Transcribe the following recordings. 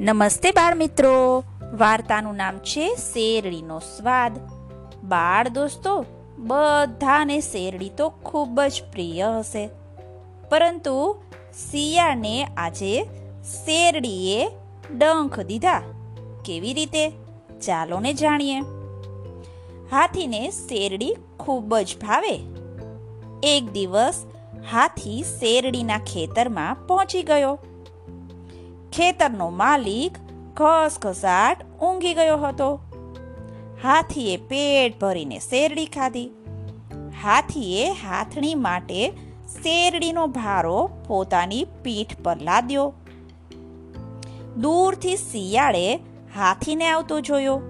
નમસ્તે બાળ મિત્રો વાર્તાનું નામ છે શેરડીનો સ્વાદ. બાળ દોસ્તો, બધાને શેરડી તો ખૂબ જ પ્રિય હશે. પરંતુ શિયાળને આજે શેરડીએ ડંખ દીધા. કેવી રીતે? ચાલો ને જાણીએ. હાથીને શેરડી ખૂબ જ ભાવે. એક દિવસ હાથી શેરડીના ખેતરમાં પહોંચી ગયો. ખેતરનો માલિક ઘસઘસાટ ઊંઘી ગયો હતો. હાથીએ પેટ ભરીને શેરડી ખાધી. હાથીએ હાથણી માટે શેરડીનો ભારો પોતાની પીઠ પર લાદ્યો. દૂરથી શિયાળે હાથીને આવતો જોયો.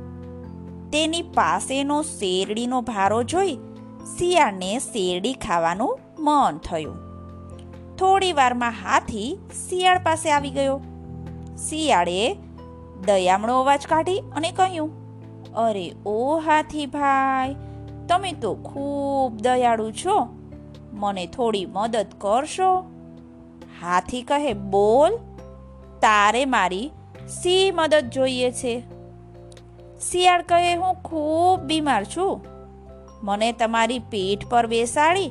તેની પાસેનો શેરડીનો ભારો જોઈ શિયાળને શેરડી ખાવાનું મન થયું. થોડી વારમાં હાથી શિયાળ પાસે આવી ગયો. શિયાળે દયામણો અવાજ કાઢી અને કહ્યું, અરે ઓ હાથી ભાઈ, તમે તો ખૂબ દયાળુ છો. મને થોડી મદદ કરશો? હાથી કહે, બોલ, તારે મારી સી મદદ જોઈએ છે? શિયાળ કહે, હું ખૂબ બીમાર છું. મને તમારી પીઠ પર બેસાડી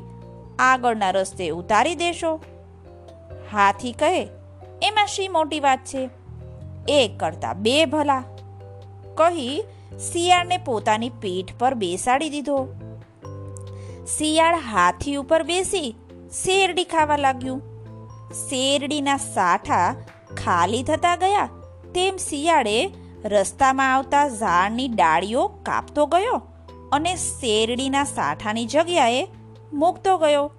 આગળના રસ્તે ઉતારી દેશો. હાથી કહે એમાં શી મોટી વાત છે? એક કરતા બે ભલા. કહી શિયાળને પોતાની પીઠ પર બેસાડી દીધો. શિયાળ હાથી ઉપર બેસી શેરડી ખાવા લાગ્યું. શેરડીના સાઠા ખાલી થતા ગયા, તેમ શિયાળે રસ્તામાં આવતા ઝાડની ડાળીઓ કાપતો ગયો અને શેરડીના સાઠાની જગ્યાએ મૂકતો ગયો.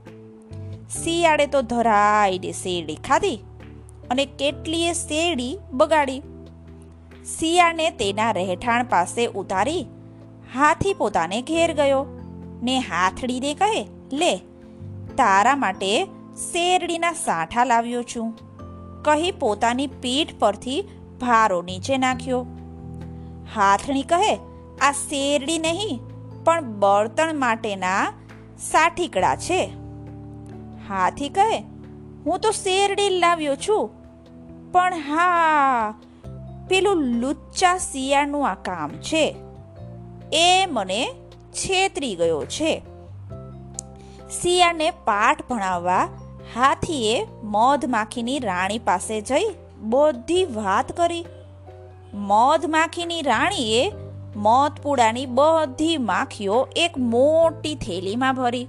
શિયાળે તો ધરાઈને શેરડી ખાધી. અને કેટલીય શેરડી બગાડી. શિયાળને તેના રહેઠાણ પાસે ઉતારી, હાથી પોતાને ઘેર ગયો. ને હાથડીને કહે, લે, તારા માટે શેરડીના સાંઠા લાવ્યો છું. કહી પોતાની પીઠ પરથી ભારો નીચે નાખ્યો. હાથણી કહે, આ શેરડી નહીં, પણ બળતણ માટેના સાઠીકડા છે. હાથી કહે હું તો શેરડી લાવ્યો છું. પણ હા, પેલું લુચ્ચા શિયાળનું આ કામ છે. એ મને છેતરી ગયો છે. શિયાળને પાઠ ભણાવવા હાથીએ મધમાખીની રાણી પાસે જઈ બધી વાત કરી. મધમાખીની રાણીએ મધપુડાની બધી માખીઓ એક મોટી થેલીમાં ભરી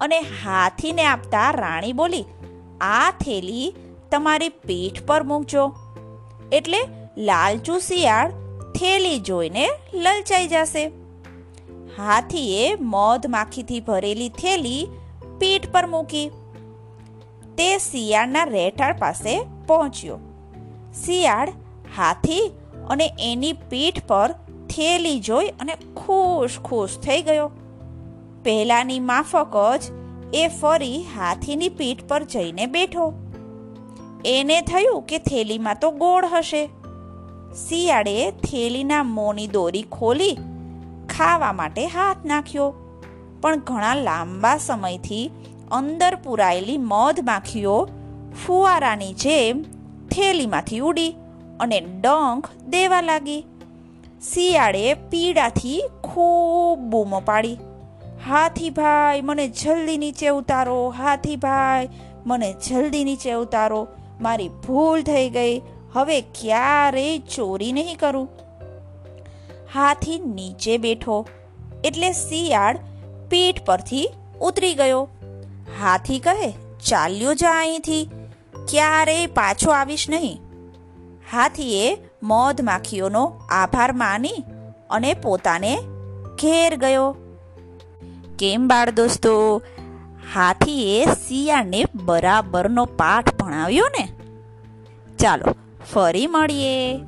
અને હાથીને આપતા રાણી બોલી આ થેલી તમારી પીઠ પર મૂકજો. એટલે લાલચુ શિયાળ થેલી જોઈને લલચાઈ જશે. હાથીએ મધ માખીથી ભરેલી થેલી પીઠ પર મૂકી. તે શિયાળના રહેઠાણ પાસે પહોંચ્યો. શિયાળ હાથી અને એની પીઠ પર થેલી જોઈ અને ખુશ ખુશ થઈ ગયો. પહેલાની માફક જ એ ફરી હાથીની પીઠ પર જઈને બેઠો. એને થયું કે થેલીમાં તો ગોળ હશે. શિયાળે થેલીના મોની દોરી ખોલી ખાવા માટે હાથ નાખ્યો. પણ ઘણા લાંબા સમયથી અંદર પુરાયેલી મધ માખીઓ ફુવારાની જેમ થેલીમાંથી ઉડી અને ડંખ દેવા લાગી. શિયાળે પીડાથી ખૂબ બૂમો પાડી. હાથી ભાઈ, મને જલ્દી નીચે ઉતારો. હાથી ભાઈ, મને જલ્દી નીચે ઉતારો. મારી ભૂલ થઈ ગઈ. હવે ક્યારેય ચોરી નહીં કરું. હાથી નીચે બેઠો. એટલે શિયાળ પીઠ પરથી ઉતરી ગયો. હાથી કહે, ચાલ્યો જા અહીંથી. ક્યારેય પાછો આવીશ નહીં. હાથીએ મોધ માખીઓનો આભાર માની અને પોતાને ઘેર ગયો. કેમ બાળ દોસ્તો? હાથીએ શિયાળને બરાબરનો પાઠ ભણાવ્યો ને? ચાલો ફરી મળીએ.